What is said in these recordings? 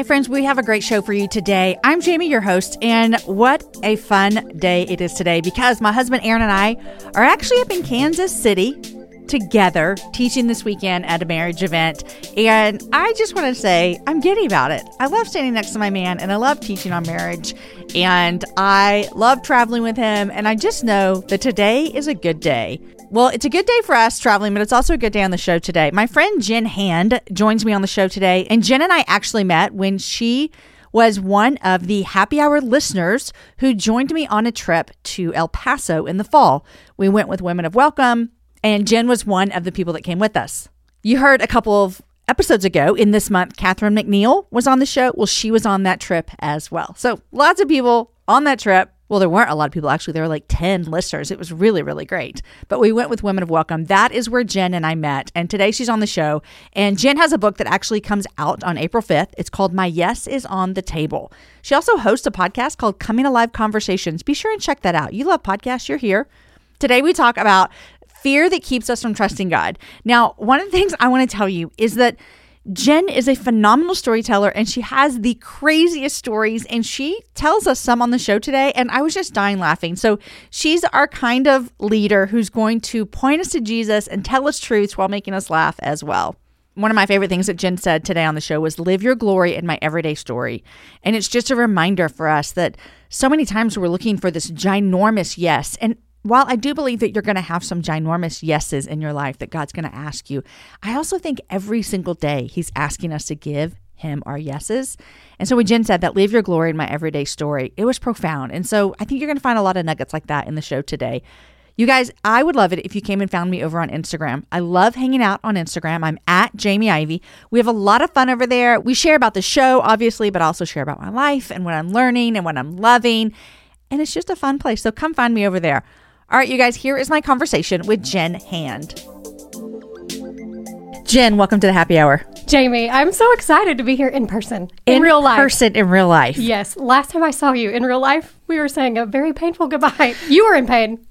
Hey, friends, we have a great show for you today. I'm Jamie, your host, and what a fun day it is today because my husband Aaron and I are actually up in Kansas City together teaching this weekend at a marriage event. And I just want to say I'm giddy about it. I love standing next to my man and I love teaching on marriage and I love traveling with him. And I just know that today is a good day. Well, it's a good day for us traveling, but it's also a good day on the show today. My friend Jenn Hand joins me on the show today, and Jenn and I actually met when she was one of the happy hour listeners who joined me on a trip to El Paso in the fall. We went with Women of Welcome, and Jenn was one of the people that came with us. You heard a couple of episodes ago in this month, Catherine McNeil was on the show. Well, she was on that trip as well. So lots of people on that trip well, there weren't a lot of people actually. There were like 10 listeners. It was really, really great. But we went with Women of Welcome. That is where Jenn and I met. And today she's on the show. And Jenn has a book that actually comes out on April 5th. It's called My Yes is on the Table. She also hosts a podcast called Coming Alive Conversations. Be sure and check that out. You love podcasts, you're here. Today we talk about fear that keeps us from trusting God. Now, one of the things I want to tell you is that Jenn is a phenomenal storyteller and she has the craziest stories and she tells us some on the show today and I was just dying laughing. So she's our kind of leader who's going to point us to Jesus and tell us truths while making us laugh as well. One of my favorite things that Jenn said today on the show was live your glory in my everyday story. And it's just a reminder for us that so many times we're looking for this ginormous yes and while I do believe that you're going to have some ginormous yeses in your life that God's going to ask you, I also think every single day He's asking us to give Him our yeses. And so when Jenn said that, leave your glory in my everyday story, it was profound. And so I think you're going to find a lot of nuggets like that in the show today. You guys, I would love it if you came and found me over on Instagram. I love hanging out on Instagram. I'm at Jamie Ivey. We have a lot of fun over there. We share about the show, obviously, but also share about my life and what I'm learning and what I'm loving. And it's just a fun place. So come find me over there. All right, you guys, here is my conversation with Jenn Hand. Jenn, welcome to the happy hour. Jamie, I'm so excited to be here in person, in, in real life. person, in real life. Yes. Last time I saw you in real life, we were saying a very painful goodbye. You were in pain.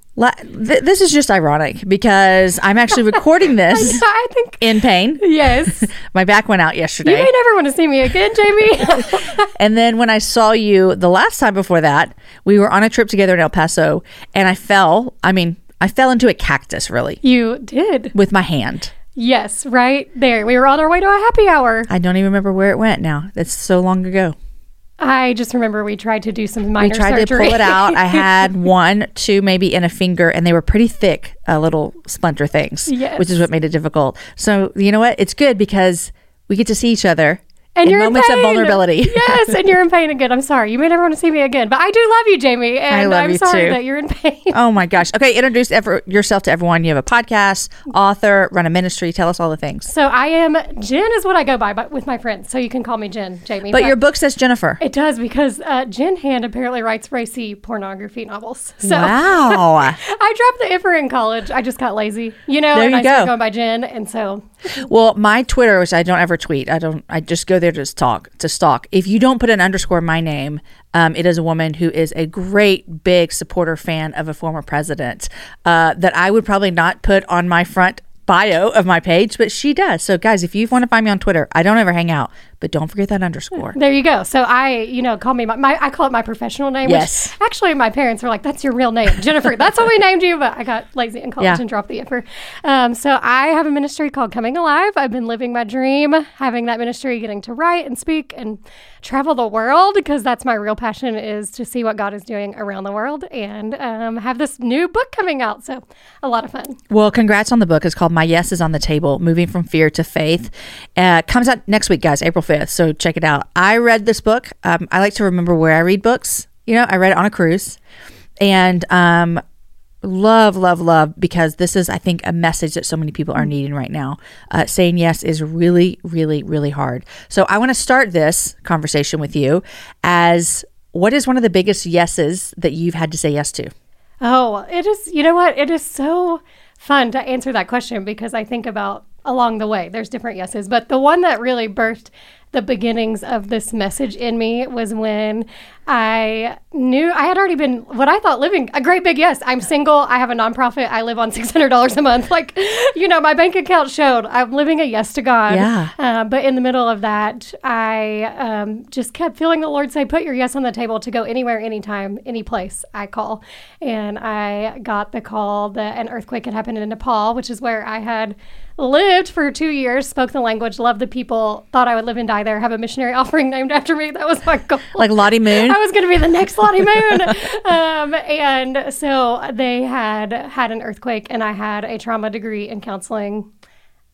This is just ironic because I'm actually recording this. I think in pain. Yes, my back went out yesterday. You may never want to see me again, Jamie. and then when I saw you the last time before that, we were on a trip together in El Paso, and I fell. I mean, I fell into a cactus. Really, you did with my hand. Yes, right there. We were on our way to a happy hour. I don't even remember where it went now. That's so long ago. I just remember we tried to do some minor We tried surgery. to pull it out. I had one, two, maybe in a finger, and they were pretty thick, uh, little splinter things, yes. which is what made it difficult. So you know what? It's good because we get to see each other and in you're moments in of vulnerability. yes, and you're in pain again. I'm sorry. You may never want to see me again, but I do love you, Jamie, and I love I'm you sorry too. that you're in pain. Oh my gosh. Okay, introduce ever, yourself to everyone. You have a podcast, author, run a ministry. Tell us all the things. So I am Jenn is what I go by, but with my friends. So you can call me Jenn, Jamie. But, but your book says Jennifer. It does because uh, Jenn Hand apparently writes racy pornography novels. So wow. I dropped the iffer in college. I just got lazy, you know, there and you I go. started going by Jenn, and so. Well, my Twitter, which I don't ever tweet, I don't. I just go there to talk to stalk. If you don't put an underscore in my name, um, it is a woman who is a great big supporter fan of a former president uh, that I would probably not put on my front bio of my page, but she does. So, guys, if you want to find me on Twitter, I don't ever hang out, but don't forget that underscore. There you go. So I, you know, call me my, my I call it my professional name. Yes. Which actually, my parents were like, "That's your real name, Jennifer." That's what we named you. But I got lazy in college Yeah. and dropped the effort. Um, so I have a ministry called Coming Alive. I've been living my dream, having that ministry, getting to write and speak and travel the world because that's my real passion is to see what God is doing around the world and um, have this new book coming out. So a lot of fun. Well, congrats on the book. It's called My Yes is on the Table Moving from Fear to Faith. Uh, comes out next week, guys, April 5th. So check it out. I read this book. Um, I like to remember where I read books. You know, I read it on a cruise and um, love, love, love because this is, I think, a message that so many people are needing right now. Uh, saying yes is really, really, really hard. So I want to start this conversation with you as what is one of the biggest yeses that you've had to say yes to? Oh, it is, you know what? It is so fun to answer that question because I think about along the way. There's different yeses, but the one that really birthed the beginnings of this message in me was when I knew I had already been what I thought living a great big yes. I'm single. I have a nonprofit. I live on $600 a month. Like, you know, my bank account showed I'm living a yes to God. Yeah. Uh, but in the middle of that, I um, just kept feeling the Lord say, "Put your yes on the table to go anywhere, anytime, any place." I call, and I got the call that an earthquake had happened in Nepal, which is where I had lived for two years, spoke the language, loved the people, thought I would live and die there, have a missionary offering named after me. That was my goal. Like Lottie Moon? I was going to be the next Lottie Moon. um, and so they had had an earthquake, and I had a trauma degree in counseling.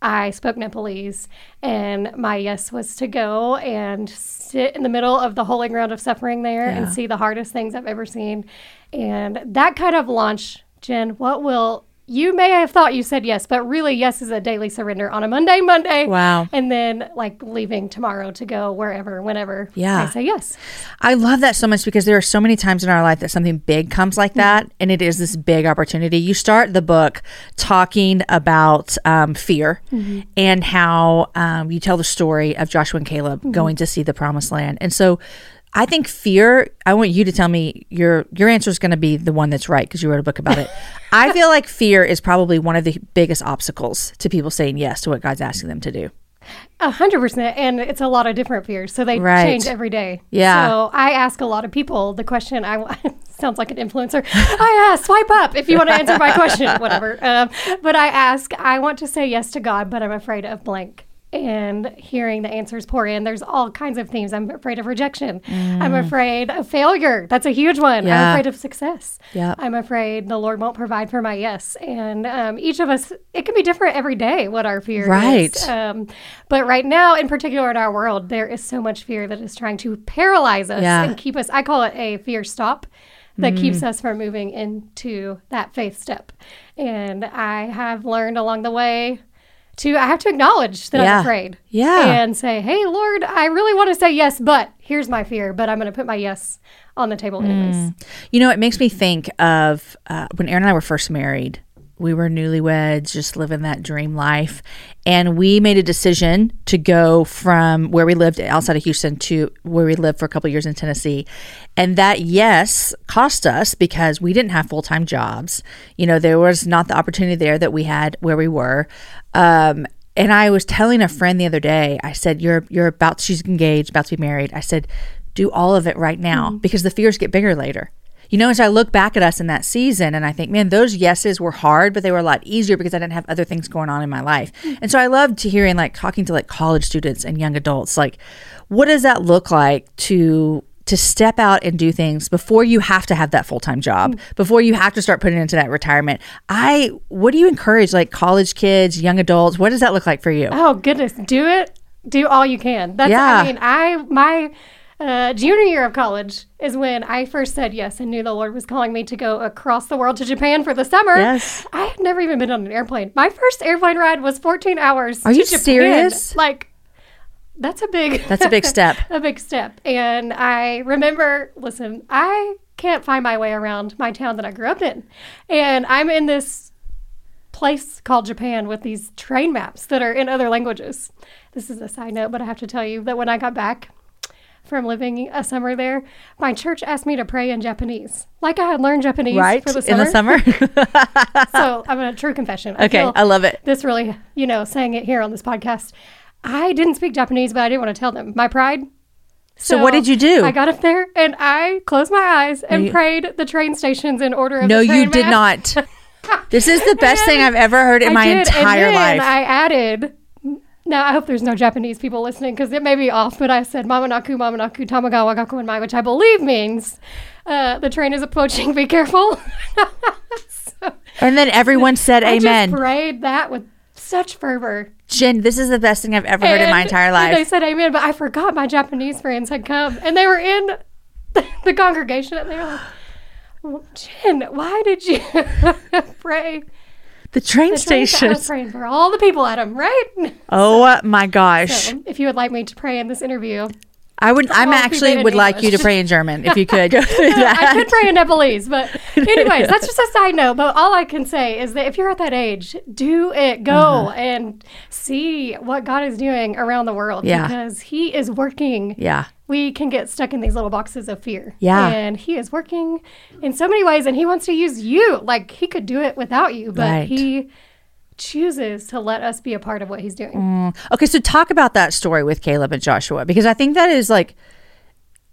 I spoke Nepalese, and my yes was to go and sit in the middle of the holy ground of suffering there and see the hardest things I've ever seen. And that kind of launch, Jen, what will you may have thought you said yes, but really, yes is a daily surrender on a Monday, Monday. Wow. And then like leaving tomorrow to go wherever, whenever. Yeah. I say yes. I love that so much because there are so many times in our life that something big comes like that, and it is this big opportunity. You start the book talking about um, fear and how um, you tell the story of Joshua and Caleb going to see the promised land. And so I think fear, I want you to tell me your your answer is going to be the one that's right because you wrote a book about it. I feel like fear is probably one of the biggest obstacles to people saying yes to what God's asking them to do. A hundred percent, and it's a lot of different fears, so they Right. change every day. Yeah. So I ask a lot of people the question. I sounds like an influencer. I ask, swipe up if you want to answer my question, whatever. Um, but I ask, I want to say yes to God, but I'm afraid of blank. And hearing the answers pour in, there's all kinds of themes. I'm afraid of rejection. I'm afraid of failure. That's a huge one. Mm. Yeah. I'm afraid of success. Yep. I'm afraid the Lord won't provide for my yes. And um, each of us, it can be different every day what our fear Right. is. Um, but right now, in particular in our world, there is so much fear that is trying to paralyze us Yeah. and keep us. I call it a fear stop that keeps us from moving into that faith step. And I have learned along the way to I have to acknowledge that Yeah. I'm afraid. Yeah. And say, "Hey, Lord, I really want to say yes, but here's my fear, but I'm going to put my yes on the table anyways." You know, it makes me think of uh, when Aaron and I were first married. We were newlyweds, just living that dream life. And we made a decision to go from where we lived outside of Houston to where we lived for a couple of years in Tennessee. And that, yes, cost us because we didn't have full time jobs. You know, there was not the opportunity there that we had where we were. Um, and I was telling a friend the other day, I said, You're you're about she's engaged, about to be married. I said, Do all of it right now because the fears get bigger later. You know, as I look back at us in that season and I think, man, those yeses were hard, but they were a lot easier because I didn't have other things going on in my life. And so I loved to hearing like talking to like college students and young adults, like, what does that look like to to step out and do things before you have to have that full-time job mm. before you have to start putting into that retirement i what do you encourage like college kids young adults what does that look like for you Oh goodness, do it. Do all you can. That's Yeah. I mean, I my uh, junior year of college is when I first said yes and knew the Lord was calling me to go across the world to Japan for the summer. Yes. I had never even been on an airplane. My first airplane ride was 14 hours. Are you Japan. serious? Like, that's a big. That's a big step. a big step. And I remember, listen, I can't find my way around my town that I grew up in, and I'm in this place called Japan with these train maps that are in other languages. This is a side note, but I have to tell you that when I got back from living a summer there, my church asked me to pray in Japanese. Like I had learned Japanese right for the in the summer so I'm a true confession. I okay i love it this really, you know, saying it here on this podcast. I didn't speak Japanese, but I didn't want to tell them. My pride. So what did you do? I got up there and I closed my eyes and you- prayed the train stations in order of no, you did map. not. This is the best thing I've ever heard in I my did, entire life. I added. Now I hope there's no Japanese people listening because it may be off. But I said "Mamanaku, Mamanaku, Tamagawagakuen-mae," which I believe means uh, the train is approaching. Be careful. so and then everyone said I amen. I prayed that with such fervor. Jenn, this is the best thing I've ever heard in my entire life. They said amen, but I forgot my Japanese friends had come and they were in the congregation and they were like, Jenn, why did you pray? The train The train- I station. was praying for all the people at right? Oh my gosh. So, if you would like me to pray in this interview, I would I'm actually would like you to pray in German if you could go through I could pray in Nepalese, but anyways, that's just a side note. But all I can say is that if you're at that age, do it. Go Uh-huh. and see what God is doing around the world Yeah. because He is working. Yeah. We can get stuck in these little boxes of fear. Yeah. And He is working in so many ways, and He wants to use you. Like He could do it without you, but Right. He chooses to let us be a part of what He's doing. Mm. Okay, so talk about that story with Caleb and Joshua because I think that is like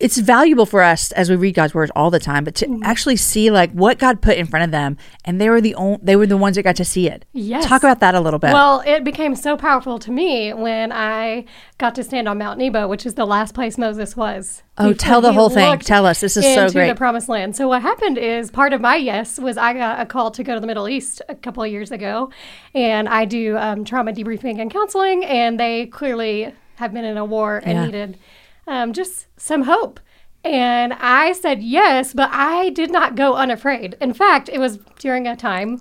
it's valuable for us as we read God's words all the time, but to Mm-hmm. actually see like what God put in front of them, and they were the only, they were the ones that got to see it. Yes. talk about that a little bit. Well, it became so powerful to me when I got to stand on Mount Nebo, which is the last place Moses was. Oh, before tell the whole thing. Tell us. This is so into great. the promised land. So what happened is part of my yes was I got a call to go to the Middle East a couple of years ago, and I do um, trauma debriefing and counseling, and they clearly have been in a war and Yeah. needed um, just some hope. And I said yes, but I did not go unafraid. In fact, it was during a time,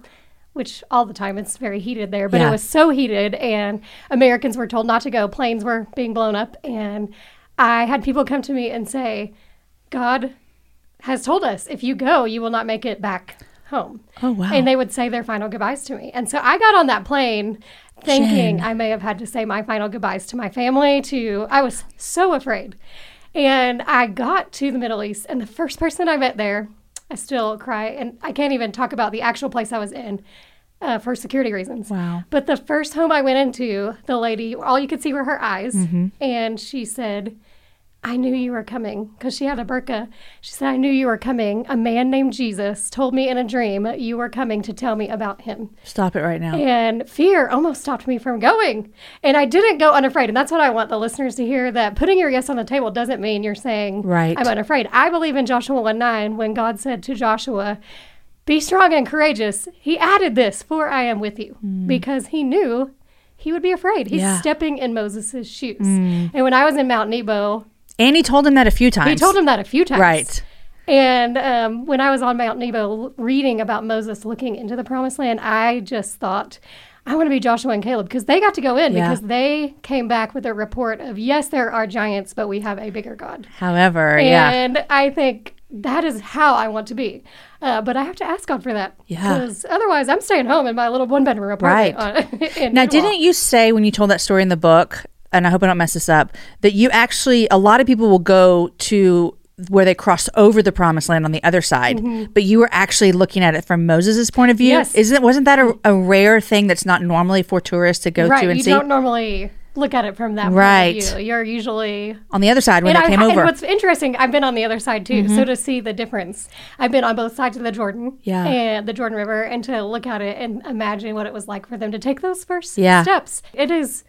which all the time it's very heated there, but Yeah. it was so heated, and Americans were told not to go. Planes were being blown up, and I had people come to me and say, God has told us if you go, you will not make it back home. Oh, wow. And they would say their final goodbyes to me. And so I got on that plane thinking I may have had to say my final goodbyes to my family, to I was so afraid. And I got to the Middle East, and the first person I met there, I still cry, and I can't even talk about the actual place I was in uh, for security reasons. Wow. But the first home I went into, the lady, all you could see were her eyes, Mm-hmm. and she said, I knew you were coming because she had a burqa. She said, I knew you were coming. A man named Jesus told me in a dream you were coming to tell me about him. Stop it right now. And fear almost stopped me from going. And I didn't go unafraid. And that's what I want the listeners to hear that putting your yes on the table doesn't mean you're saying, Right. I'm unafraid. I believe in Joshua 1 9 when God said to Joshua, Be strong and courageous. He added this, for I am with you, hmm. because he knew he would be afraid. He's. Yeah. Stepping in Moses' shoes. Hmm. And when I was in Mount Nebo, And he told him that a few times. he told him that a few times. Right. And um, when I was on Mount Nebo reading about Moses looking into the promised land, I just thought, I want to be Joshua and Caleb because they got to go in Yeah. because they came back with a report of, yes, there are giants, but we have a bigger God. However, yeah. And I think that is how I want to be. Uh, but I have to ask God for that. Yeah. Because otherwise, I'm staying home in my little one bedroom apartment. Right. Now, didn't you say when you told that story in the book, and I hope I don't mess this up, that you actually, a lot of people will go to where they cross over the promised land on the other side, but you were actually looking at it from Moses' point of view. Mm-hmm. Yes. Isn't wasn't that a, a rare thing that's not normally for tourists to go right? to and You see? You don't normally look at it from that Right. point of view. You're usually on the other side when they I- came over. Mm-hmm. what's interesting, I've been on the other side too, so to see the difference. I've been on both sides of the Jordan, Yeah. and the Jordan River, and to look at it and imagine what it was like for them to take those first Yeah. steps. It is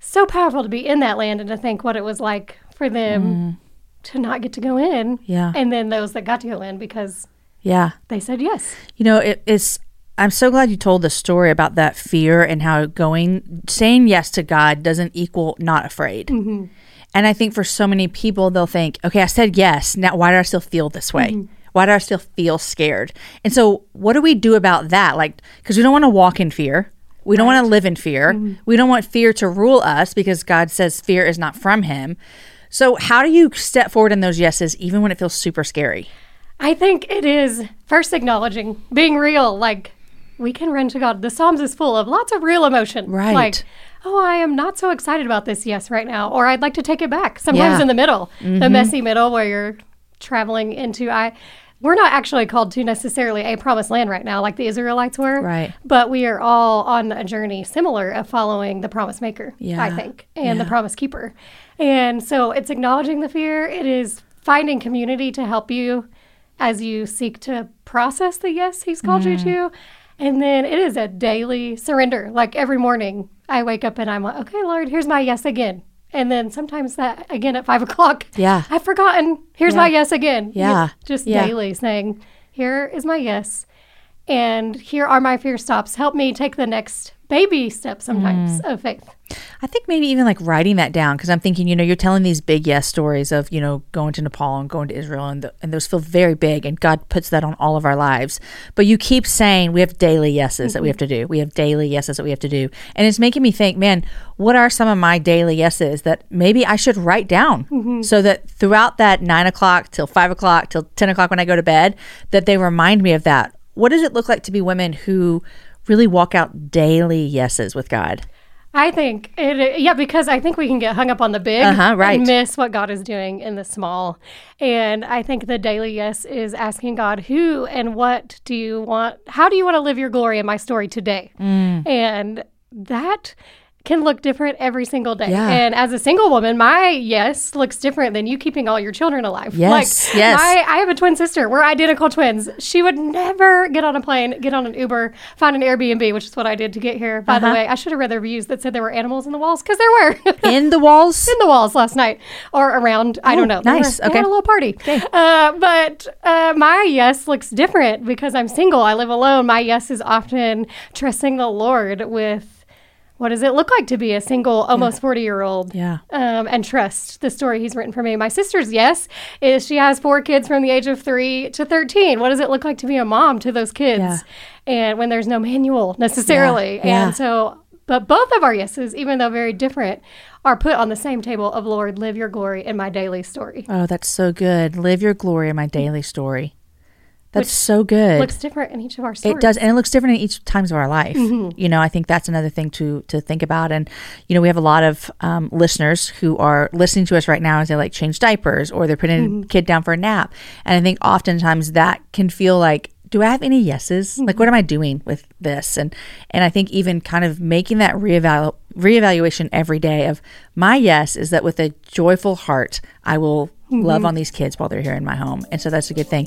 so powerful to be in that land and to think what it was like for them to not get to go in, Mm. Yeah. and then those that got to go in because yeah. they said yes. You know, it, it's. I'm so glad you told the story about that fear and how going, saying yes to God doesn't equal not afraid. Mm-hmm. And I think for so many people, they'll think, okay, I said yes. Now, why do I still feel this way? Mm-hmm. Why do I still feel scared? And so, what do we do about that? Like, because we don't want to walk in fear. We don't want to live in fear. Mm-hmm. We don't want fear to rule us because God says fear is not from Him. So, how do you step forward in those yeses, even when it feels super scary? I think it is first acknowledging, being real. Like we can run to God. The Psalms is full of lots of real emotion. Right. Like, oh, I am not so excited about this yes right now, or I'd like to take it back. Sometimes Yeah. in the middle, the messy middle where you're traveling into. I we're not actually called to necessarily a promised land right now, like the Israelites were. Right. But we are all on a journey similar of following the promise maker, Yeah. I think, and Yeah. the promise keeper. And so it's acknowledging the fear. It is finding community to help you as you seek to process the yes he's called Mm. you to. And then it is a daily surrender. Like every morning, I wake up and I'm like, okay, Lord, here's my yes again. And then sometimes that again at five o'clock. Yeah. I've forgotten. Here's my yes again. Yeah. Just Yeah. daily saying, here is my yes. And here are my fear stops. Help me take the next baby step sometimes Mm. of faith. I think maybe even like writing that down because I'm thinking, you know, you're telling these big yes stories of, you know, going to Nepal and going to Israel, and, the, and those feel very big, and God puts that on all of our lives. But you keep saying we have daily yeses that we mm-hmm. have to do. We have daily yeses that we have to do. And it's making me think, man, what are some of my daily yeses that maybe I should write down mm-hmm. so that throughout that nine o'clock till five o'clock till 10 o'clock when I go to bed, that they remind me of that. What does it look like to be women who really walk out daily yeses with God? I think it, yeah, because I think we can get hung up on the big Uh-huh, right. and miss what God is doing in the small. And I think the daily yes is asking God, who and what do you want? How do you want to live your glory in my story today? Mm. And that can look different every single day. Yeah. And as a single woman, my yes looks different than you keeping all your children alive. Yes, like, yes. My, I have a twin sister. We're identical twins. She would never get on a plane, get on an Uber, find an Airbnb, which is what I did to get here. By the Uh-huh. way, I should have read the reviews that said there were animals in the walls because there were. In the walls? in the walls last night or around. I don't know. They Oh, nice. they Okay. had a little party. Uh, but uh, my yes looks different because I'm single. I live alone. My yes is often trusting the Lord with what does it look like to be a single, almost 40 year old? Yeah. Um, and trust the story he's written for me. My sister's yes is she has four kids from the age of three to 13. What does it look like to be a mom to those kids? Yeah. And when there's no manual necessarily. Yeah. And so, but both of our yeses, even though very different, are put on the same table of Lord, live your glory in my daily story. Oh, that's so good. Live your glory in my daily story. That's so good. Looks different in each of our stories. it does, and it looks different in each times of our life. Mm-hmm. You know, I think that's another thing to to think about. And you know, we have a lot of um, listeners who are listening to us right now as they like change diapers or they're putting a mm-hmm. kid down for a nap. And I think oftentimes that can feel like, do I have any yeses? Mm-hmm. Like, what am I doing with this? And and I think even kind of making that reevalu- reevaluation every day of my yes is that with a joyful heart, I will love on these kids while they're here in my home. And so that's a good thing.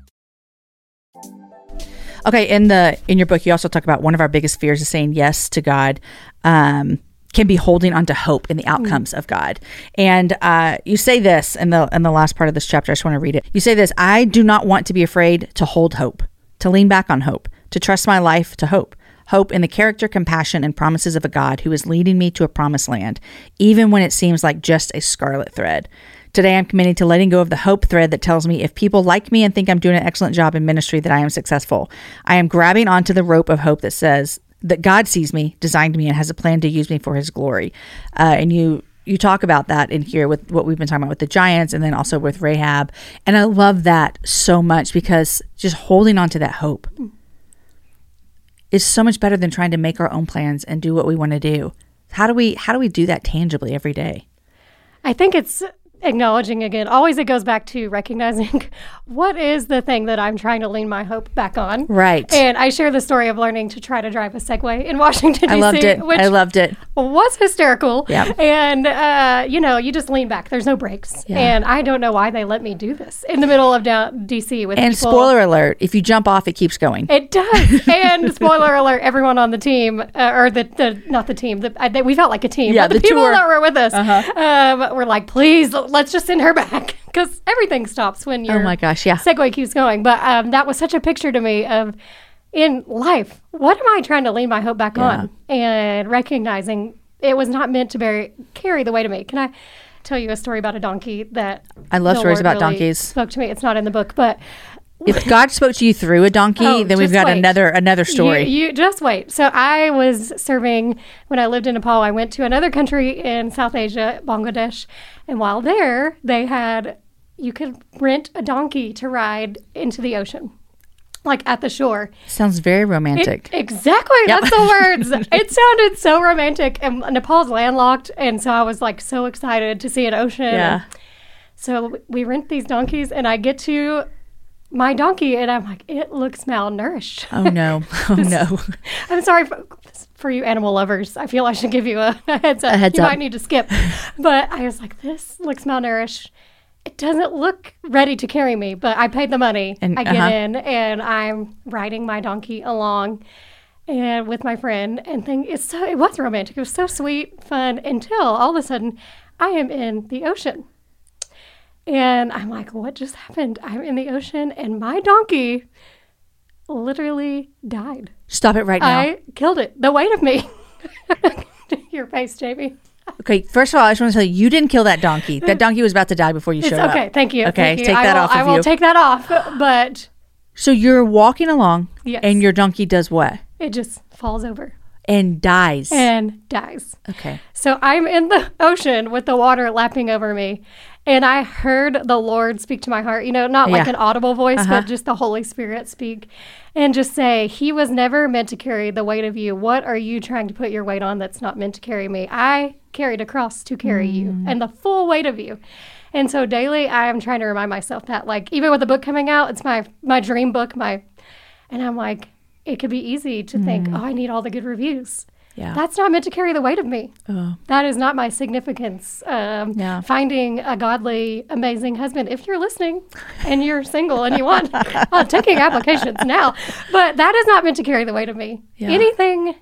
Okay, in the in your book, you also talk about one of our biggest fears is saying yes to God. Um, can be holding on to hope in the outcomes mm. of God. And uh, you say this in the in the last part of this chapter. I just want to read it. You say this: I do not want to be afraid to hold hope, to lean back on hope, to trust my life to hope. Hope in the character, compassion, and promises of a God who is leading me to a promised land, even when it seems like just a scarlet thread. Today, I'm committing to letting go of the hope thread that tells me if people like me and think I'm doing an excellent job in ministry, that I am successful. I am grabbing onto the rope of hope that says that God sees me, designed me, and has a plan to use me for His glory. Uh, and you you talk about that in here with what we've been talking about with the giants, and then also with Rahab. And I love that so much because just holding on to that hope is so much better than trying to make our own plans and do what we want to do. How do we how do we do that tangibly every day? I think it's acknowledging again, always it goes back to recognizing what is the thing that I'm trying to lean my hope back on. Right. And I share the story of learning to try to drive a Segway in Washington, D.C. I loved it. I loved it. Was hysterical. Yeah. And, uh, you know, you just lean back. There's no brakes. Yeah. And I don't know why they let me do this in the middle of down D.C. with And people. spoiler alert, if you jump off, it keeps going. It does. and spoiler alert, everyone on the team, uh, or the, the, not the team, the, uh, they, we felt like a team. Yeah, the, the people tour. that were with us Uh-huh. um, were like, please, let's just send her back because everything stops when your Oh my gosh, yeah. Segway keeps going. But um, that was such a picture to me of in life, what am I trying to lean my hope back on and recognizing it was not meant to bear, carry the weight of me. Can I tell you a story about a donkey that I love stories about really donkeys. Spoke to me. It's not in the book, but If God spoke to you through a donkey, Oh, then we've got wait. another another story. You, you just wait. So I was serving when I lived in Nepal. I went to another country in South Asia, Bangladesh, and while there, they had you could rent a donkey to ride into the ocean, like at the shore. Sounds very It- romantic. exactly. Yep. That's the words. it sounded so romantic. And Nepal's landlocked, and so I was like so excited to see an ocean. yeah. So we rent these donkeys, and I get to my donkey, and I'm like, it looks malnourished. Oh no. Oh no. I'm sorry for, for you animal lovers. I feel I should give you a, a heads up. A heads you up. might need to skip. but I was like, this looks malnourished. It doesn't look ready to carry me, but I paid the money. And- I get uh-huh. in and I'm riding my donkey along and with my friend and thing it's so it was romantic. It was so sweet, fun until all of a sudden I am in the ocean. And I'm like, what just happened? I'm in the ocean and my donkey literally died. Stop it right now. I killed it. The weight of me. Your face, Jamie. okay, first of all, I just want to tell you, you didn't kill that donkey. That donkey was about to die before you It's showed okay. up. Okay, thank you. Okay, Thank you. take that will, off I will you. take that off. But So you're walking along, Yes. and your donkey does what? it just falls over And dies. and dies. okay. So I'm in the ocean with the water lapping over me. And I heard the Lord speak to my heart, you know, not like an audible voice, Uh-huh. but just the Holy Spirit speak and just say, He was never meant to carry the weight of you. What are you trying to put your weight on that's not meant to carry me? I carried a cross to carry Mm. you and the full weight of you. And so daily I am trying to remind myself that, like, even with the book coming out, it's my my dream book, my And I'm like, it could be easy to think, oh, I need all the good reviews. Yeah. That's not meant to carry the weight of me. Oh. That is not my significance. Um, Yeah. Finding a godly, amazing husband. If you're listening and you're single and you want, I'm taking applications now. But that is not meant to carry the weight of me. Yeah. Anything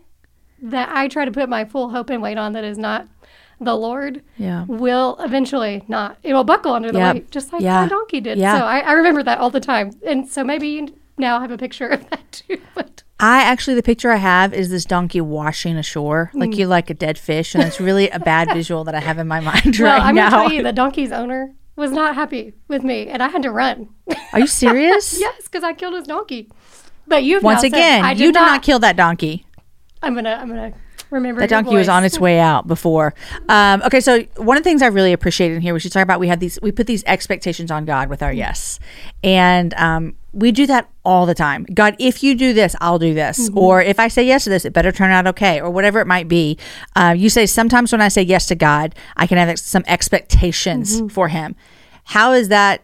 that I try to put my full hope and weight on that is not the Lord Yeah. will eventually not. It will buckle under the Yep. weight, just like Yeah. my donkey did. Yeah. So I, I remember that all the time. And so maybe you now have a picture of that too. But I actually, the picture I have is this donkey washing ashore, like you like a dead fish, and it's really a bad visual that I have in my mind well, right I'm now. going to tell you, the donkey's owner was not happy with me, and I had to run. Are you serious? yes, because I killed his donkey. But you've Once now said, again, I you did not. kill that donkey. I'm gonna, I'm gonna remember. That donkey was on its way out before. Um, okay, so one of the things I really appreciated in here, we should talk about, we had these, we put these expectations on God with our yes, and um, we do that all the time. God, if you do this, I'll do this, mm-hmm. or if I say yes to this, it better turn out okay, or whatever it might be. Uh, you say sometimes when I say yes to God, I can have ex- some expectations mm-hmm. for Him. How is that?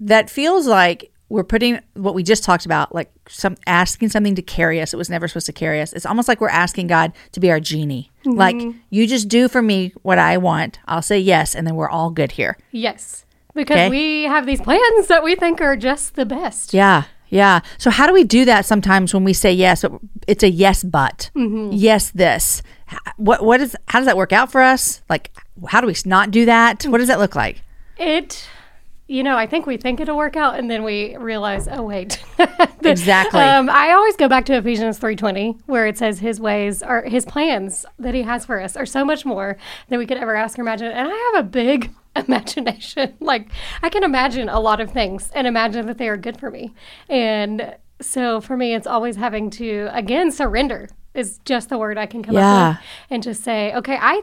That feels like we're putting what we just talked about, like some asking something to carry us. It was never supposed to carry us. It's almost like we're asking God to be our genie. Like mm-hmm. you just do for me what I want. I'll say yes, and then we're all good here. Yes, because Okay. we have these plans that we think are just the best. Yeah. Yeah. So how do we do that sometimes when we say yes, it's a yes but. Yes this. What what is how does that work out for us? Like how do we not do that? What does that look like? It, you know, I think we think it'll work out, and then we realize, oh wait, Exactly. Um, I always go back to Ephesians three twenty, where it says His ways or His plans that He has for us are so much more than we could ever ask or imagine. And I have a big imagination. like I can imagine a lot of things and imagine that they are good for me. And so for me, it's always having to again surrender is just the word I can come Yeah. up with, and just say, okay, I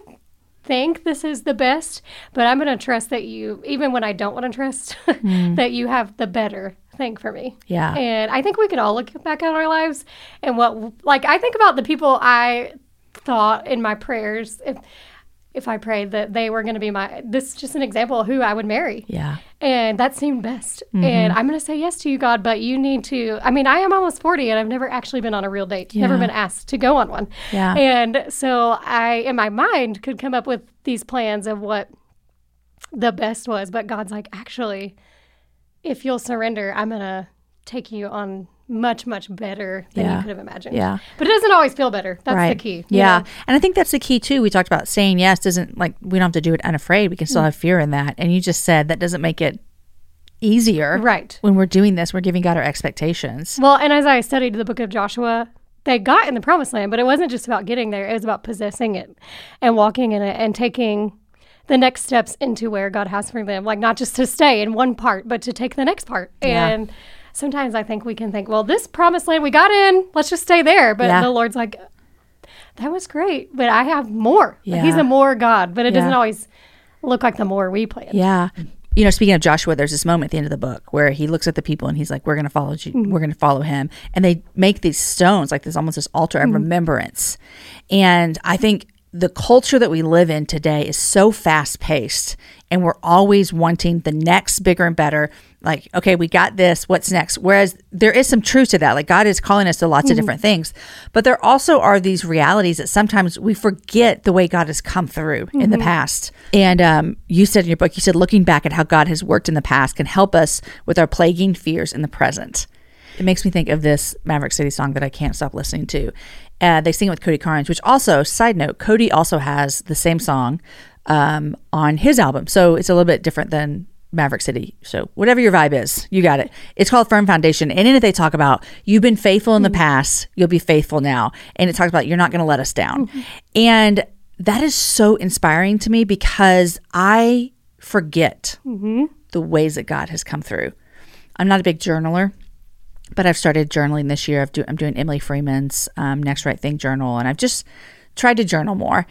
think this is the best, but I'm going to trust that you, even when I don't want to trust, hmm. that you have the better thing for me. Yeah. And I think we can all look back at our lives and what, like, I think about the people I thought in my prayers, if, if I prayed that they were going to be my, this is just an example of who I would marry. Yeah. And that seemed best. Mm-hmm. And I'm going to say yes to you, God, but you need to. I mean, I am almost 40 and I've never actually been on a real date, never been asked to go on one. Yeah. And so I, in my mind, could come up with these plans of what the best was. But God's like, actually, if you'll surrender, I'm going to take you on much, much better than Yeah. you could have imagined. Yeah. But it doesn't always feel better. That's the key. Yeah. know? And I think that's the key too. We talked about saying yes doesn't like we don't have to do it unafraid. We can Mm. still have fear in that. And you just said that doesn't make it easier. Right. When we're doing this, we're giving God our expectations. Well, and as I studied the book of Joshua, they got in the promised land, but it wasn't just about getting there, it was about possessing it and walking in it and taking the next steps into where God has for them. Like not just to stay in one part, but to take the next part. Yeah. And sometimes I think we can think, well, this promised land we got in, let's just stay there. But Yeah. the Lord's like, that was great, but I have more. Yeah. He's a more God, but it doesn't always look like the more we plan. Yeah. You know, speaking of Joshua, there's this moment at the end of the book where he looks at the people and he's like, "We're going to follow you. Mm-hmm. We're going to follow him." And they make these stones, like this almost this altar Mm-hmm. of remembrance. And I think the culture that we live in today is so fast paced, and we're always wanting the next bigger and better. Like, okay, we got this. What's next? Whereas there is some truth to that. Like God is calling us to lots Mm-hmm. of different things, but there also are these realities that sometimes we forget the way God has come through in Mm-hmm. the past. And um, you said in your book, you said looking back at how God has worked in the past can help us with our plaguing fears in the present. It makes me think of this Maverick City song that I can't stop listening to. Uh, they sing it with Cody Carnes, which also, side note, Cody also has the same song um, on his album. So it's a little bit different than Maverick City. So whatever your vibe is, you got it. It's called Firm Foundation. And in it, they talk about you've been faithful in the mm-hmm. past, you'll be faithful now. And it talks about you're not going to let us down. Mm-hmm. And that is so inspiring to me because I forget mm-hmm. the ways that God has come through. I'm not a big journaler but I've started journaling this year. I've do, I'm doing Emily Freeman's um, Next Right Thing journal, and I've just tried to journal more.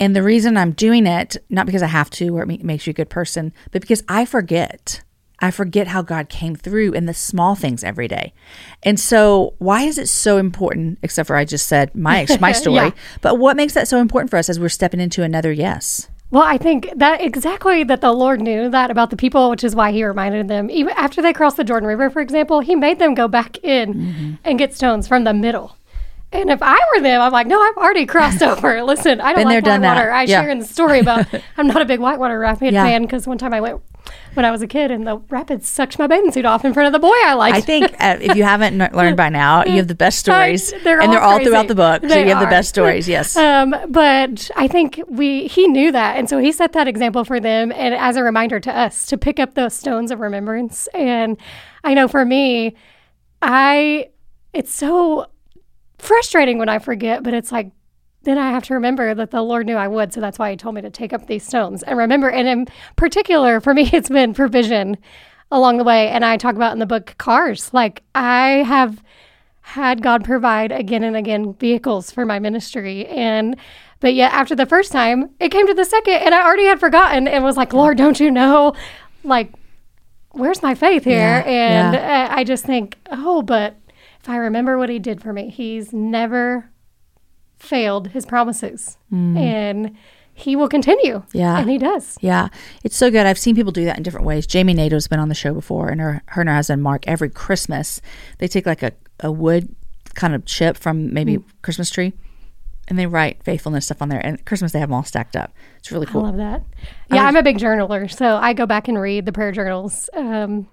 And the reason I'm doing it, not because I have to or it makes you a good person, but because I forget. I forget how God came through in the small things every day. And so, why is it so important? Except for I just said my my story. Yeah. But what makes that so important for us as we're stepping into another yes? Well, I think that exactly that the Lord knew that about the people, which is why He reminded them. Even after they crossed the Jordan River, for example, He made them go back in Mm-hmm. and get stones from the middle. And if I were them, I'm like, no, I've already crossed over. Listen, I don't Been like there, whitewater. I Yeah. share in the story about I'm not a big whitewater rapids Yeah. fan because one time I went when I was a kid and the rapids sucked my bathing suit off in front of the boy I liked. I think uh, if you haven't learned by now, you have the best stories, they're and all they're all crazy. throughout the book. so They you have the best stories. Yes. Um, but I think we he knew that, and so he set that example for them, and as a reminder to us to pick up those stones of remembrance. And I know for me, I it's so frustrating when I forget, but it's like then I have to remember that the Lord knew I would, so that's why He told me to take up these stones and remember. And in particular, for me, it's been provision along the way, and I talk about in the book cars. Like I have had God provide again and again vehicles for my ministry. And, but yet after the first time, it came to the second and I already had forgotten and was like, Lord, don't you know? Like, where's my faith here? Yeah, and yeah. uh, I just think, oh, but if I remember what he did for me, he's never failed his promises and he will continue. Mm. Yeah. And he does. Yeah, it's so good. I've seen people do that in different ways. Jami Nato's been on the show before, and her, her and her husband Mark every Christmas they take like a, a wood kind of chip from maybe Mm. Christmas tree, and they write faithfulness stuff on there. And Christmas they have them all stacked up. It's really cool. I love that. Yeah, I'm a big journaler, so I go back and read the prayer journals. Um,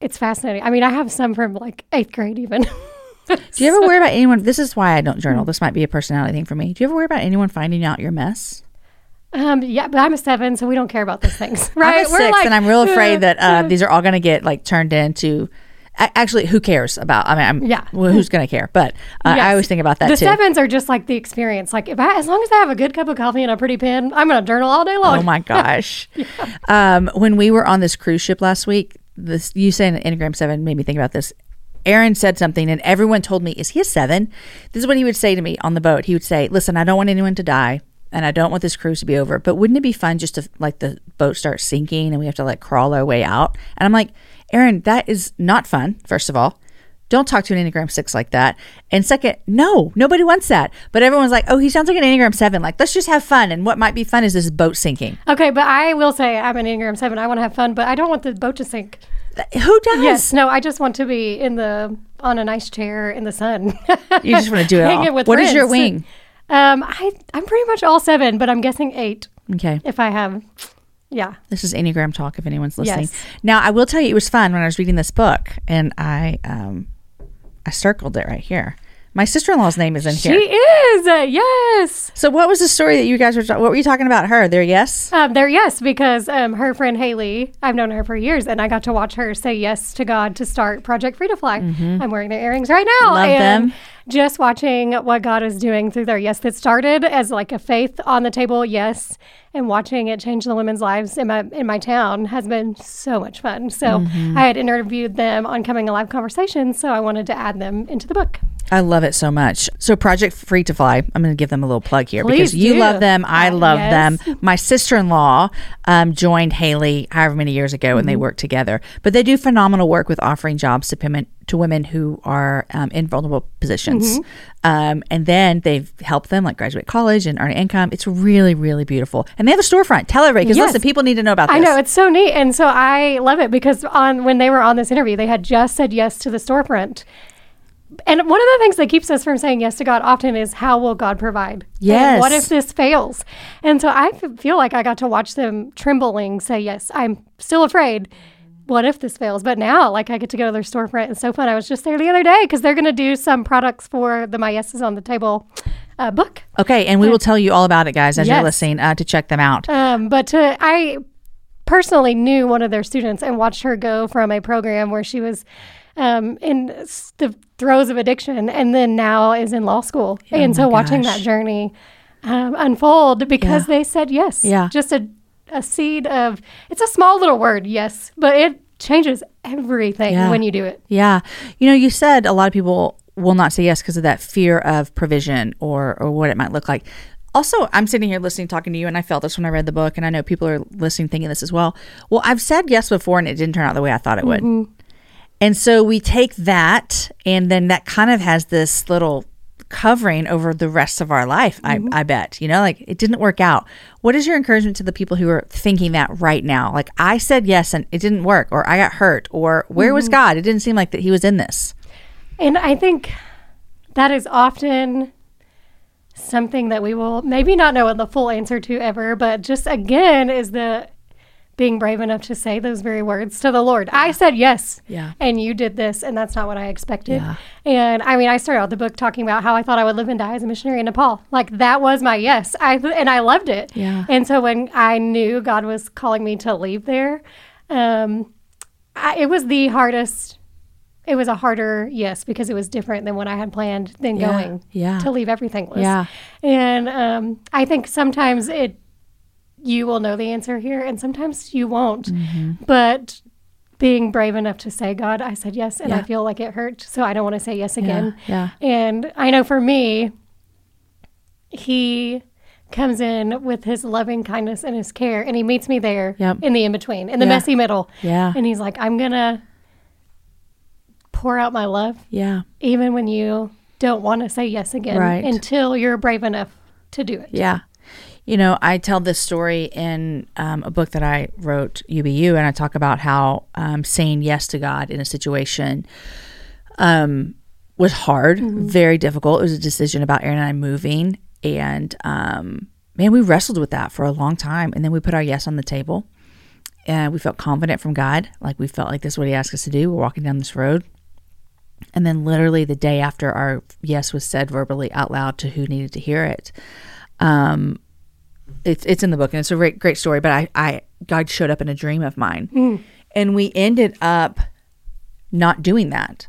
it's fascinating. I mean, I have some from like eighth grade, even. Do you ever worry about anyone? This is why I don't journal. This might be a personality thing for me. Do you ever worry about anyone finding out your mess? um, yeah, but I'm a seven, so we don't care about those things, right? I'm a six, and I'm real afraid that uh, these are all going to get like turned into. Actually, who cares about? I mean, I'm, Yeah. Well, who's going to care? But uh, I always think about that the too. sevens are just like the experience. Like if I, as long as I have a good cup of coffee and a pretty pen, I'm gonna journal all day long. Oh my gosh. um, when we were on this cruise ship last week, this you saying Enneagram seven made me think about this. Aaron said something, and everyone told me, "Is he a seven? This is what he would say to me on the boat. He would say, "Listen, I don't want anyone to die, and I don't want this cruise to be over. But wouldn't it be fun just to like the boat starts sinking and we have to like crawl our way out?" And I'm like, Aaron, that is not fun. First of all. Don't talk to an Enneagram six like that. And second, no, nobody wants that. But everyone's like, oh, he sounds like an Enneagram seven. Like, let's just have fun. And what might be fun is this boat sinking. Okay, but I will say I'm an Enneagram seven. I want to have fun, but I don't want the boat to sink. Who does? Yes, no, I just want to be in the on a nice chair in the sun. You just want to do it all. with What is your wing? Um, I I'm pretty much all seven, but I'm guessing eight Okay. if I have. Yeah. This is Enneagram talk if anyone's listening. Yes. Now, I will tell you, it was fun when I was reading this book and I um, I circled it right here. My sister in law's name is in here. She is. Uh, yes. So, what was the story that you guys were? What were you talking about? Her? There, yes. Um, there, yes, because um, her friend Haley, I've known her for years, and I got to watch her say yes to God to start Project Free to Fly. I'm wearing their earrings right now. Mm-hmm. Love and them. Just watching what God is doing through their yes that started as like a faith on the table yes, and watching it change the women's lives in my in my town has been so much fun. So Mm-hmm. I had interviewed them on Coming Alive Conversations, so I wanted to add them into the book. I love it so much. So, Project Free to Fly, I'm going to give them a little plug here because Please you do. love them. I Uh, love yes. them. My sister in law um, joined Haley however many years ago and they Mm-hmm. work together. But they do phenomenal work with offering jobs to women, to women who are um, in vulnerable positions. Mm-hmm. Um, and then they've helped them like graduate college and earn income. It's really, really beautiful. And they have a storefront. Tell everybody because Yes. listen, people need to know about this. I know it's so neat, and so I love it because on when they were on this interview, they had just said yes to the storefront. And one of the things that keeps us from saying yes to God often is how will God provide? And what if this fails? And so I f- feel like I got to watch them trembling say yes. I'm still afraid. What if this fails? But now, like, I get to go to their storefront. It's so fun. I was just there the other day because they're going to do some products for the My Yes is on the Table uh, book. Okay. And we will tell you all about it, guys, as you're listening uh, to check them out. Um, but to, I personally knew one of their students and watched her go from a program where she was um, in the throes of addiction and then now is in law school. and so watching that journey um, unfold because they said yes. Yeah. Just a, a seed of, it's a small little word, yes, but it changes everything Yeah. when you do it. Yeah. You know, you said a lot of people will not say yes because of that fear of provision or or what it might look like. Also, I'm sitting here listening, talking to you, and I felt this when I read the book, and I know people are listening, thinking this as well. Well, I've said yes before, and it didn't turn out the way I thought it would. And so we take that, and then that kind of has this little covering over the rest of our life. I, mm-hmm. I bet, you know, like it didn't work out. What is your encouragement to the people who are thinking that right now? Like I said yes and it didn't work, or I got hurt, or where was mm-hmm. God? It didn't seem like that He was in this. And I think that is often something that we will maybe not know the full answer to ever, but just again is the being brave enough to say those very words to the Lord. I said yes. Yeah. And you did this, and that's not what I expected. Yeah. And I mean, I started out the book talking about how I thought I would live and die as a missionary in Nepal. Like that was my yes. I and I loved it. Yeah. And so when I knew God was calling me to leave there, um, I, it was the hardest. It was a harder yes because it was different than what I had planned than Yeah. going Yeah. to leave everything was. Yeah. And um, I think sometimes it you will know the answer here and sometimes you won't. Mm-hmm. But being brave enough to say, God, I said yes and I feel like it hurt, so I don't want to say yes again. yeah. And I know for me, he comes in with his loving kindness and his care and he meets me there Yep. in the in between, in the Yeah. messy middle. Yeah. And he's like, I'm gonna pour out my love Yeah. even when you don't want to say yes again Right. until you're brave enough to do it. Yeah. You know, I tell this story in um, a book that I wrote, You Be You, and I talk about how um, saying yes to God in a situation um, was hard, very difficult. It was a decision about Aaron and I moving. And um, man, we wrestled with that for a long time. And then we put our yes on the table and we felt confident from God. Like we felt like this is what He asked us to do. We're walking down this road. And then, literally, the day after our yes was said verbally out loud to who needed to hear it, um, it's it's in the book and it's a great great story. But I, I God showed up in a dream of mine, hmm. and we ended up not doing that.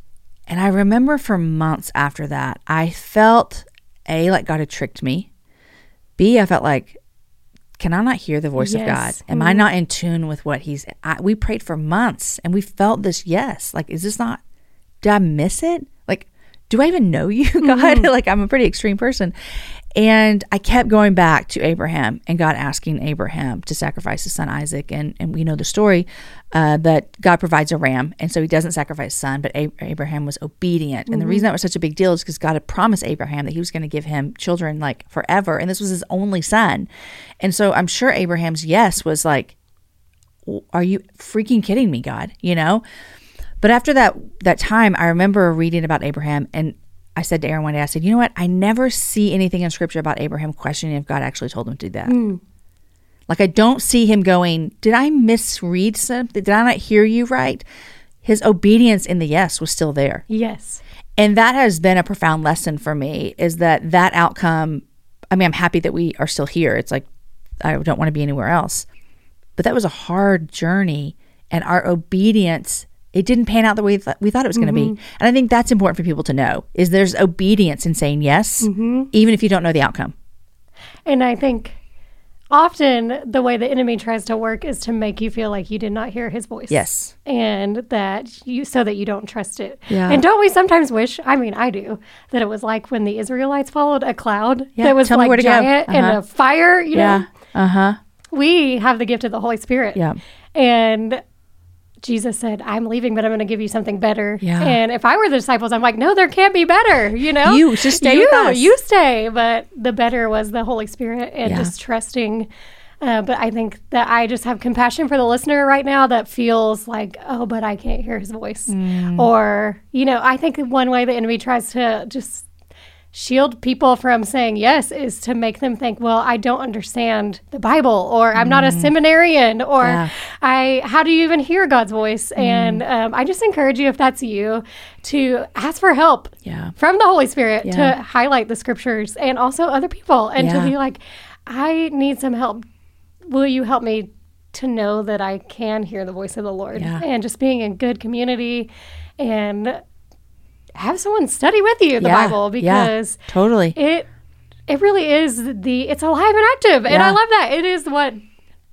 And I remember for months after that, I felt a like God had tricked me. B I felt like, can I not hear the voice of God? Yes. Am I hmm. not in tune with what He's? I, we prayed for months and we felt this yes. Like, is this not? Did I miss it? Like, do I even know you, God? Hmm. like, I'm a pretty extreme person. And I kept going back to Abraham and God asking Abraham to sacrifice his son Isaac. And, and we know the story uh, that God provides a ram. And so he doesn't sacrifice son, but Ab- Abraham was obedient. And the reason that was such a big deal is because God had promised Abraham that he was going to give him children like forever. And this was his only son. And so I'm sure Abraham's yes was like, are you freaking kidding me, God? You know? But after that that time, I remember reading about Abraham, and I said to Aaron one day, I said, "You know what? I never see anything in Scripture about Abraham questioning if God actually told him to do that. Hmm. Like I don't see him going, "Did I misread something? Did I not hear you right?" His obedience in the yes was still there, Yes. and that has been a profound lesson for me. Is that that outcome? I mean, I'm happy that we are still here. It's like I don't want to be anywhere else, but that was a hard journey, and our obedience it didn't pan out the way th- we thought it was going to be. And I think that's important for people to know is there's obedience in saying yes, even if you don't know the outcome. And I think often the way the enemy tries to work is to make you feel like you did not hear his voice. Yes. And that you, so that you don't trust it. Yeah. And don't we sometimes wish, I mean, I do, that it was like when the Israelites followed a cloud Yeah, that was tell like giant and Uh-huh. a fire, you know? Uh huh. We have the gift of the Holy Spirit. Yeah. And Jesus said, I'm leaving, but I'm going to give you something better. Yeah. And if I were the disciples, I'm like, no, there can't be better. You know, You, just stay you, with us. You stay. But the better was the Holy Spirit and Yeah. just trusting. Uh, but I think that I just have compassion for the listener right now that feels like, oh, but I can't hear his voice. Mm. Or, you know, I think one way the enemy tries to just shield people from saying yes is to make them think, well, I don't understand the Bible, or I'm not a seminarian, or Mm. Yeah. Mm. I, how do you even hear God's voice? And um, I just encourage you, if that's you, to ask for help Yeah. from the Holy Spirit Yeah. to highlight the scriptures and also other people, and to be like, I need some help. Will you help me? To know that I can hear the voice of the Lord Yeah. and just being in good community and have someone study with you the Yeah. Bible Yeah. because Totally. it it really is the it's alive and active and I love that it is what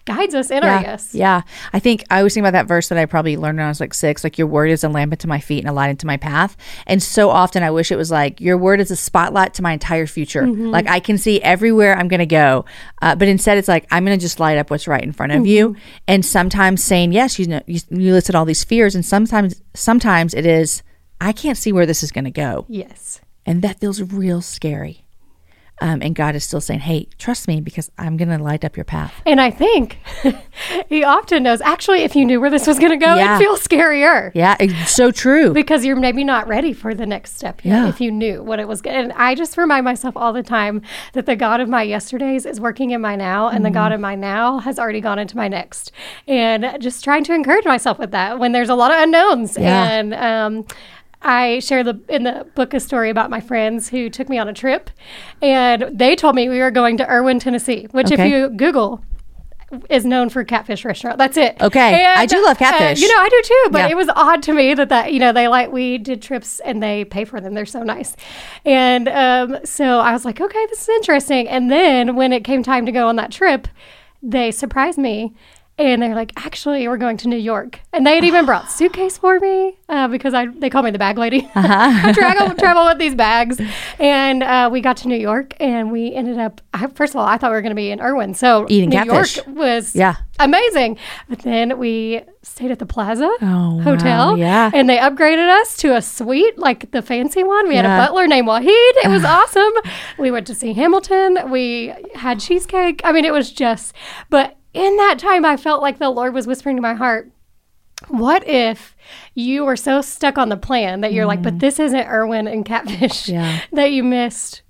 guides us in our yeah. yes Yeah. I think I was thinking about that verse that I probably learned when I was like six, like your word is a lamp unto my feet and a light unto my path. And so often I wish it was like your word is a spotlight to my entire future. Mm-hmm. Like I can see everywhere I'm going to go. Uh, but instead it's like, I'm going to just light up what's right in front of you. Mm-hmm. And sometimes saying yes, you know, you, you listed all these fears. And sometimes, sometimes it is, I can't see where this is going to go. yes And that feels real scary. Um, and God is still saying, hey, trust me because I'm going to light up your path. And I think he often knows. Actually, if you knew where this was going to go, Yeah. it feels scarier. Yeah, it's so true. because you're maybe not ready for the next step yet Yeah. if you knew what it was going and i just remind myself all the time that the god of my yesterdays is working in my now and the god Mm-hmm. of my now has already gone into my next and just trying to encourage myself with that when there's a lot of unknowns Yeah. and um I share the in the book a story about my friends who took me on a trip, and they told me we were going to Erwin, Tennessee, which Okay. if you Google is known for catfish restaurant. That's it. Okay. I do love uh, catfish. you know, I do too. But Yeah. it was odd to me that that you know they like we did trips and they pay for them. They're so nice, and um, so I was like, okay, this is interesting. And then when it came time to go on that trip, they surprised me. And they're like, actually, we're going to New York, and they had even brought suitcase for me uh, because I they call me the bag lady. Uh-huh. I travel travel with these bags, and uh, we got to New York, and we ended up. I, first of all, I thought we were going to be in Erwin, so Eating New catfish. York was Yeah. amazing. But then we stayed at the Plaza Oh, Hotel. wow. Yeah. And they upgraded us to a suite, like the fancy one. We had a butler named Wahid. It was awesome. We went to see Hamilton. We had cheesecake. I mean, it was just, but in that time, I felt like the Lord was whispering to my heart, what if you were so stuck on the plan that you're like, but this isn't Erwin and Catfish Mm. Yeah. that you missed,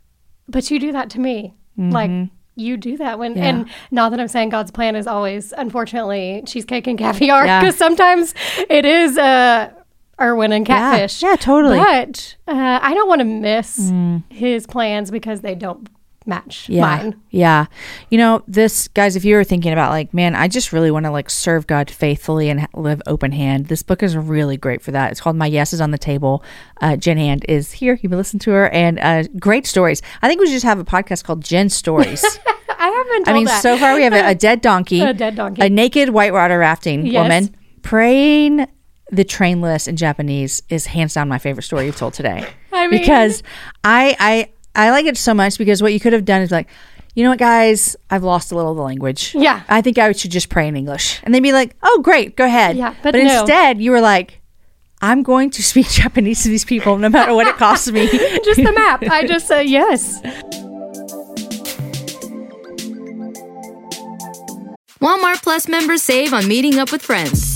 but you do that to me. Like, you do that when, Mm-hmm. Yeah. and not that I'm saying God's plan is always, unfortunately, cheesecake and caviar, Yeah. because sometimes it is uh, Erwin and Yeah. Catfish. Yeah, totally. But uh, I don't want to miss his plans because they don't match yeah. mine. Yeah. You know, this, guys, if you were thinking about like, man, I just really want to like serve God faithfully and live open hand, this book is really great for that. It's called My Yes is on the Table. Uh, Jenn Hand is here. You can listen to her and uh, great stories. I think we should just have a podcast called Jenn Stories. I haven't told I mean, that. so far we have a, a dead donkey, A dead donkey. a naked whitewater rafting Yes. woman praying the train list in Japanese is hands down my favorite story you've told today. I mean- because I I I like it so much because what you could have done is like, you know what, guys, I've lost a little of the language. Yeah. I think I should just pray in English, and they'd be like, oh, great, go ahead. Yeah, but but no. instead you were like. I'm going to speak Japanese to these people no matter what it costs me. just the map. I just said yes. Walmart Plus members save on meeting up with friends.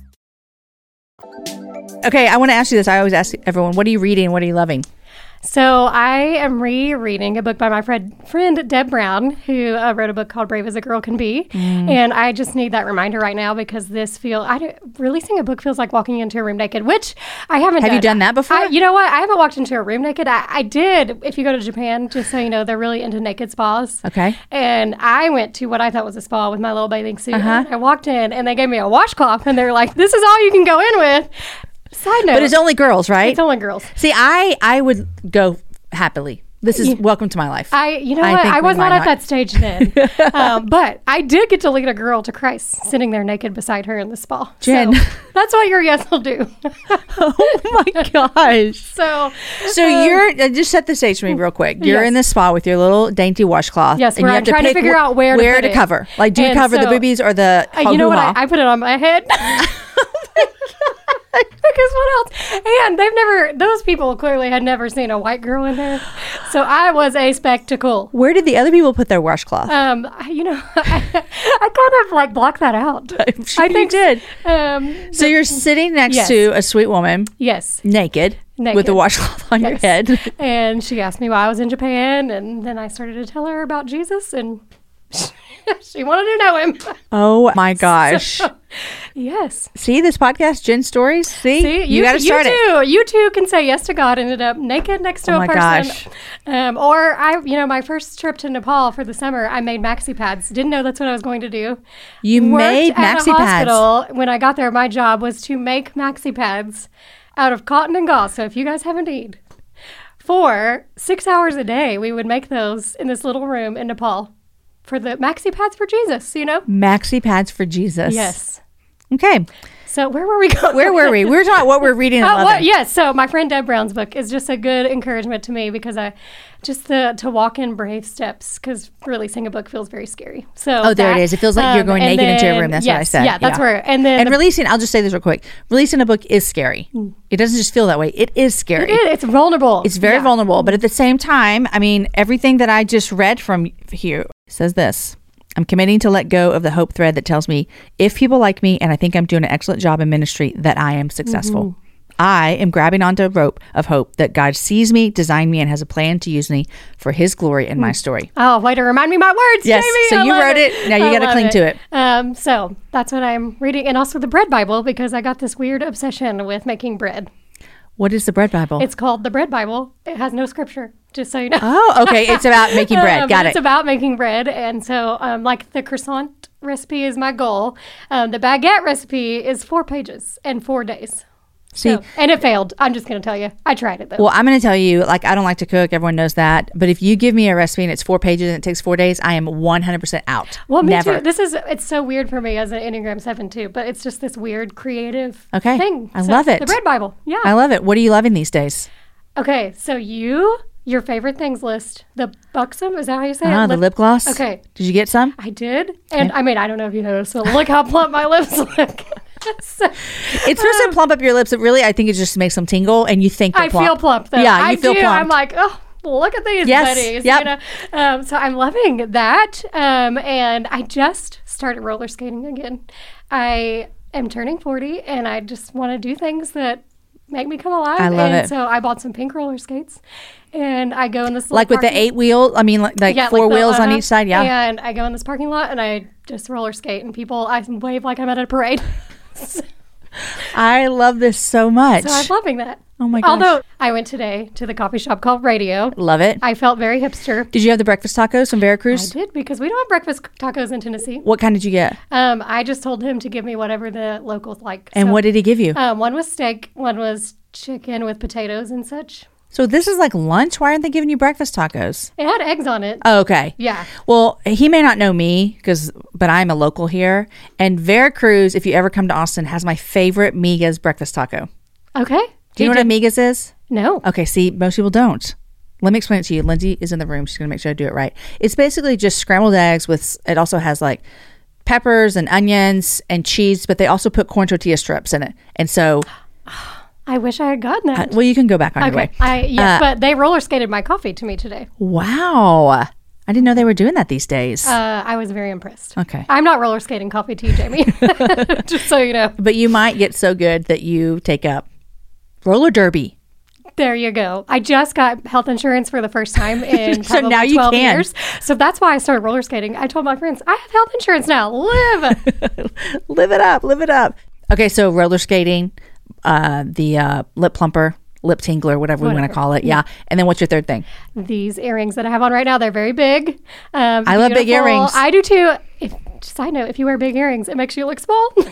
Okay, I want to ask you this. I always ask everyone, what are you reading? What are you loving? So I am rereading a book by my friend friend Deb Brown, who uh, wrote a book called "Brave as a Girl Can Be," Mm. and I just need that reminder right now because this feel I releasing a book feels like walking into a room naked, which I haven't. Have you done that before? I, you know what? I haven't walked into a room naked. I, I did. If you go to Japan, just so you know, they're really into naked spas. Okay. And I went to what I thought was a spa with my little bathing suit. Uh-huh. And I walked in, and they gave me a washcloth, and they're like, "This is all you can go in with." Side note, But it's only girls, right? it's only girls. See, I I would go happily. This is welcome to my life. I, you know I what? I was not might at not- that stage then, um, but I did get to lead a girl to Christ, sitting there naked beside her in the spa. Jenn. So that's what your yes will do. oh my gosh. so, So you're uh, just set the stage for me real quick. You're Yes. in the spa with your little dainty washcloth. Yes, and you I'm have trying to figure out where to where to cover. Like, do you And cover the boobies or the uh, you know what? I, I put it on my head. Because what else? And they've never; those people clearly had never seen a white girl in there. So I was a spectacle. Where did the other people put their washcloth? Um, I- you know, I, I kind of like blocked that out. Sure I you think did. Um, so you're sitting next Yes. to a sweet woman, yes. naked, Naked. with a washcloth on your head. and she asked me why I was in Japan, and then I started to tell her about Jesus, and she wanted to know him. Oh my gosh. yes. See this podcast, Jenn Stories? See? See, you, got to start you it. too. You too can say yes to God. Ended up naked next to Oh a my person. gosh. Um, or I, you know, my first trip to Nepal for the summer, I made maxi pads. Didn't know that's what I was going to do. You Worked made maxi pads. When I got there, my job was to make maxi pads out of cotton and gauze. So if you guys have a need for six hours a day. We would make those in this little room in Nepal for the maxi pads for Jesus, you know? Maxi pads for Jesus. Yes. Okay. So where were we going? Where were we? We were talking about what we're reading. Oh, what? Yes. So my friend Deb Brown's book is just a good encouragement to me because I just the to walk in brave steps because releasing a book feels very scary. So Oh, there it that, is. It feels like you're um, going and naked into a room. That's what I said. Yeah, that's Yeah. where. And then And the- releasing, I'll just say this real quick. Releasing a book is scary. It doesn't just feel that way. It is scary. it is, it's vulnerable. It's very Yeah. vulnerable, but at the same time, I mean, everything that I just read from here says this. I'm committing to let go of the hope thread that tells me if people like me and I think I'm doing an excellent job in ministry, that I am successful. Mm-hmm. I am grabbing onto a rope of hope that God sees me, designed me, and has a plan to use me for his glory in my story. Oh, way to remind me my words, Yes, Jamie. so I you wrote it. Now you I gotta love cling to it. Um, so that's what I'm reading, and also the bread Bible because I got this weird obsession with making bread. What is the bread Bible? It's called the Bread Bible. It has no scripture, just so you know. oh, okay. It's about making bread. Um, Got it. It's about making bread, and so um, like the croissant recipe is my goal. Um, the baguette recipe is four pages and four days. See, So- and it failed. I'm just going to tell you. I tried it though. Well, I'm going to tell you, like, I don't like to cook. Everyone knows that. But if you give me a recipe and it's four pages and it takes four days, I am 100% out. Well, me Never. too. This is it's so weird for me as an Enneagram Seven too, but it's just this weird creative Okay. thing. I So, love it. The Bread Bible. Yeah. I love it. What are you loving these days? okay, so you your favorite things list the buxom is that how you say Ah, it? the lip gloss. Okay. Did you get some? I did, and I mean I don't know if you noticed, but look how plump my lips look. So, It's supposed to plump up your lips, but really, I think it just makes them tingle and you think I feel plump though. Yeah, you I feel do. plump. I'm like, oh, look at these Yes, buddies. yep. You know? um, so I'm loving that. Um, and I just started roller skating again. I am turning 40 and I just want to do things that make me come alive. I love and it. so I bought some pink roller skates and I go in this like with the eight wheel, I mean, like, like yeah, four like the- wheels on uh-huh. each side. Yeah. And I go in this parking lot and I just roller skate and people, I wave like I'm at a parade. so I love this so much. I'm loving that. Oh my gosh. Although I went today to the coffee shop called Radio. love it. I felt very hipster. Did you have the breakfast tacos from Veracruz? I did because we don't have breakfast tacos in Tennessee. What kind did you get? Um, I just told him to give me whatever the locals like. And So, what did he give you? Um, one was steak, one was chicken with potatoes and such. So this is like lunch. Why aren't they giving you breakfast tacos? It had eggs on it. Oh, okay. Yeah. Well, he may not know me because, but I'm a local here. And Veracruz, if you ever come to Austin, has my favorite Migas breakfast taco. Okay. Do you know what a Migas is? No. Okay, see, most people don't. Let me explain it to you. Lindsay is in the room. She's going to make sure I do it right. It's basically just scrambled eggs with, it also has like peppers and onions and cheese, but they also put corn tortilla strips in it. And so, oh, I wish I had gotten that. well, you can go back on your way. I yes, Uh, but they roller skated my coffee to me today. Wow. I didn't know they were doing that these days. Uh, I was very impressed. okay. I'm not roller skating coffee to you, Jamie. Just so you know. But you might get so good that you take up roller derby. There you go. I just got health insurance for the first time in So now you 12 can. years. So that's why I started roller skating. I told my friends, I have health insurance now. Live. live it up, live it up. Okay, so roller skating, uh, the uh, lip plumper, lip tingler, whatever, we want to call it. Yeah. And then what's your third thing? These earrings that I have on right now, they're very big. Um, I love big earrings. I do too. If, side note, if you wear big earrings, it makes you look small. Is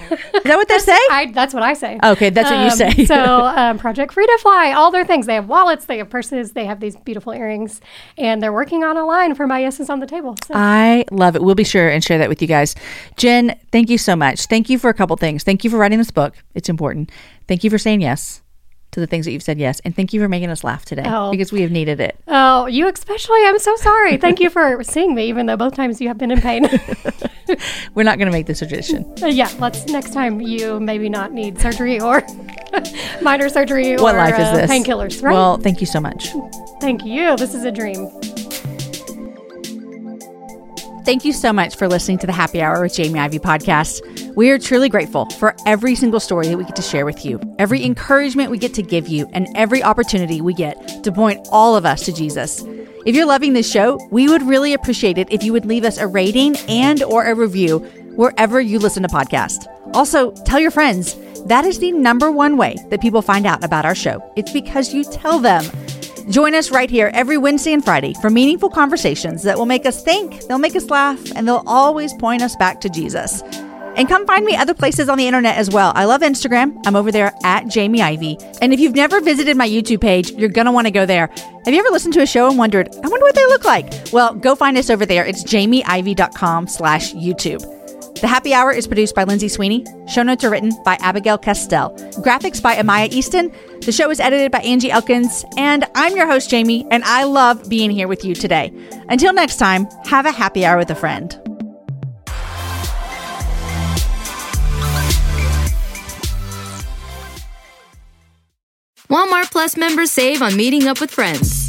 that what they say? I, that's what I say. Okay, that's what you Um, say. so, um, Project Free to Fly, all their things. They have wallets, they have purses, they have these beautiful earrings, and they're working on a line for my yeses on the table. So, I love it. We'll be sure and share that with you guys. Jenn, thank you so much. Thank you for a couple things. Thank you for writing this book. It's important. Thank you for saying yes to the things that you've said yes. And thank you for making us laugh today Oh. because we have needed it. oh, you especially, I'm so sorry. Thank you for seeing me, even though both times you have been in pain. We're not going to make this a tradition. Uh, yeah, let's next time you maybe not need surgery or minor surgery What or life is uh, this? painkillers, right? Well, thank you so much. Thank you. This is a dream. Thank you so much for listening to the Happy Hour with Jamie Ivey podcast. We are truly grateful for every single story that we get to share with you, every encouragement we get to give you, and every opportunity we get to point all of us to Jesus. If you're loving this show, we would really appreciate it if you would leave us a rating and or a review wherever you listen to podcasts. Also, tell your friends. That is the number one way that people find out about our show. It's because you tell them. Join us right here every Wednesday and Friday for meaningful conversations that will make us think, they'll make us laugh, and they'll always point us back to Jesus. And come find me other places on the internet as well. I love Instagram. I'm over there at Jamie Ivey. And if you've never visited my YouTube page, you're going to want to go there. Have you ever listened to a show and wondered, I wonder what they look like? Well, go find us over there. It's jamieivey.com slash YouTube. The Happy Hour is produced by Lindsay Sweeney. Show notes are written by Abigail Castell. Graphics by Amaya Easton. The show is edited by Angie Elkins. And I'm your host, Jamie, and I love being here with you today. Until next time, have a happy hour with a friend. Walmart Plus members save on meeting up with friends.